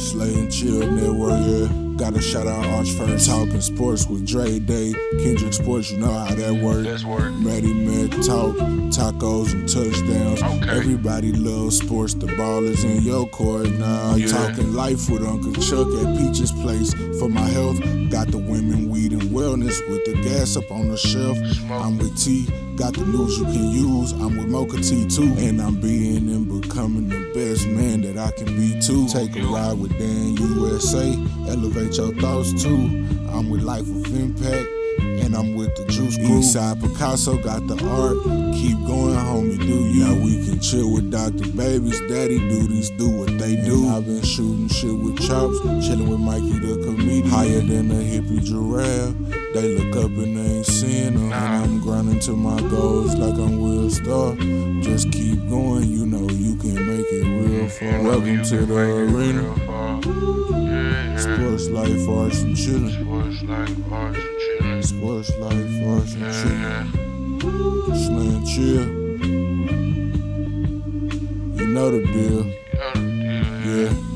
Shield Network, yeah. Gotta shout out Arch first. Talking sports with Dre Day. Kendrick Sports, you know how that works. That's work. Matty Mac talk, tacos and touchdowns. Okay. Everybody loves sports. The ball is in your court now. Yeah. Talking life with Uncle Chuck at Peach's Place. For my health, got the women, weed, and wellness with the gas up on the shelf. Smoke. I'm with T, got the news you can use. I'm with Mocha T too. And I'm being and becoming the best man I can be too. Take a ride with Dan USA, elevate your thoughts too. I'm with Life of Impact. And I'm with the Juice Crew. Eastside Picasso got the art. Keep going, homie, do you. Now we can chill with Dr. Babies, Daddy Duties, do what they do. I've been shooting shit with chops, chilling with Mikey the comedian. Higher than a hippie giraffe. They look up and they ain't seeing them. And I'm grinding to my goals like I'm Will Star. Just keep going, Welcome to the arena. Yeah, Sports life, arts and chillin'. Sports like arts and chillin'. Sports life, arts and chillin'. yeah. Slam chill. You know the deal. Yeah.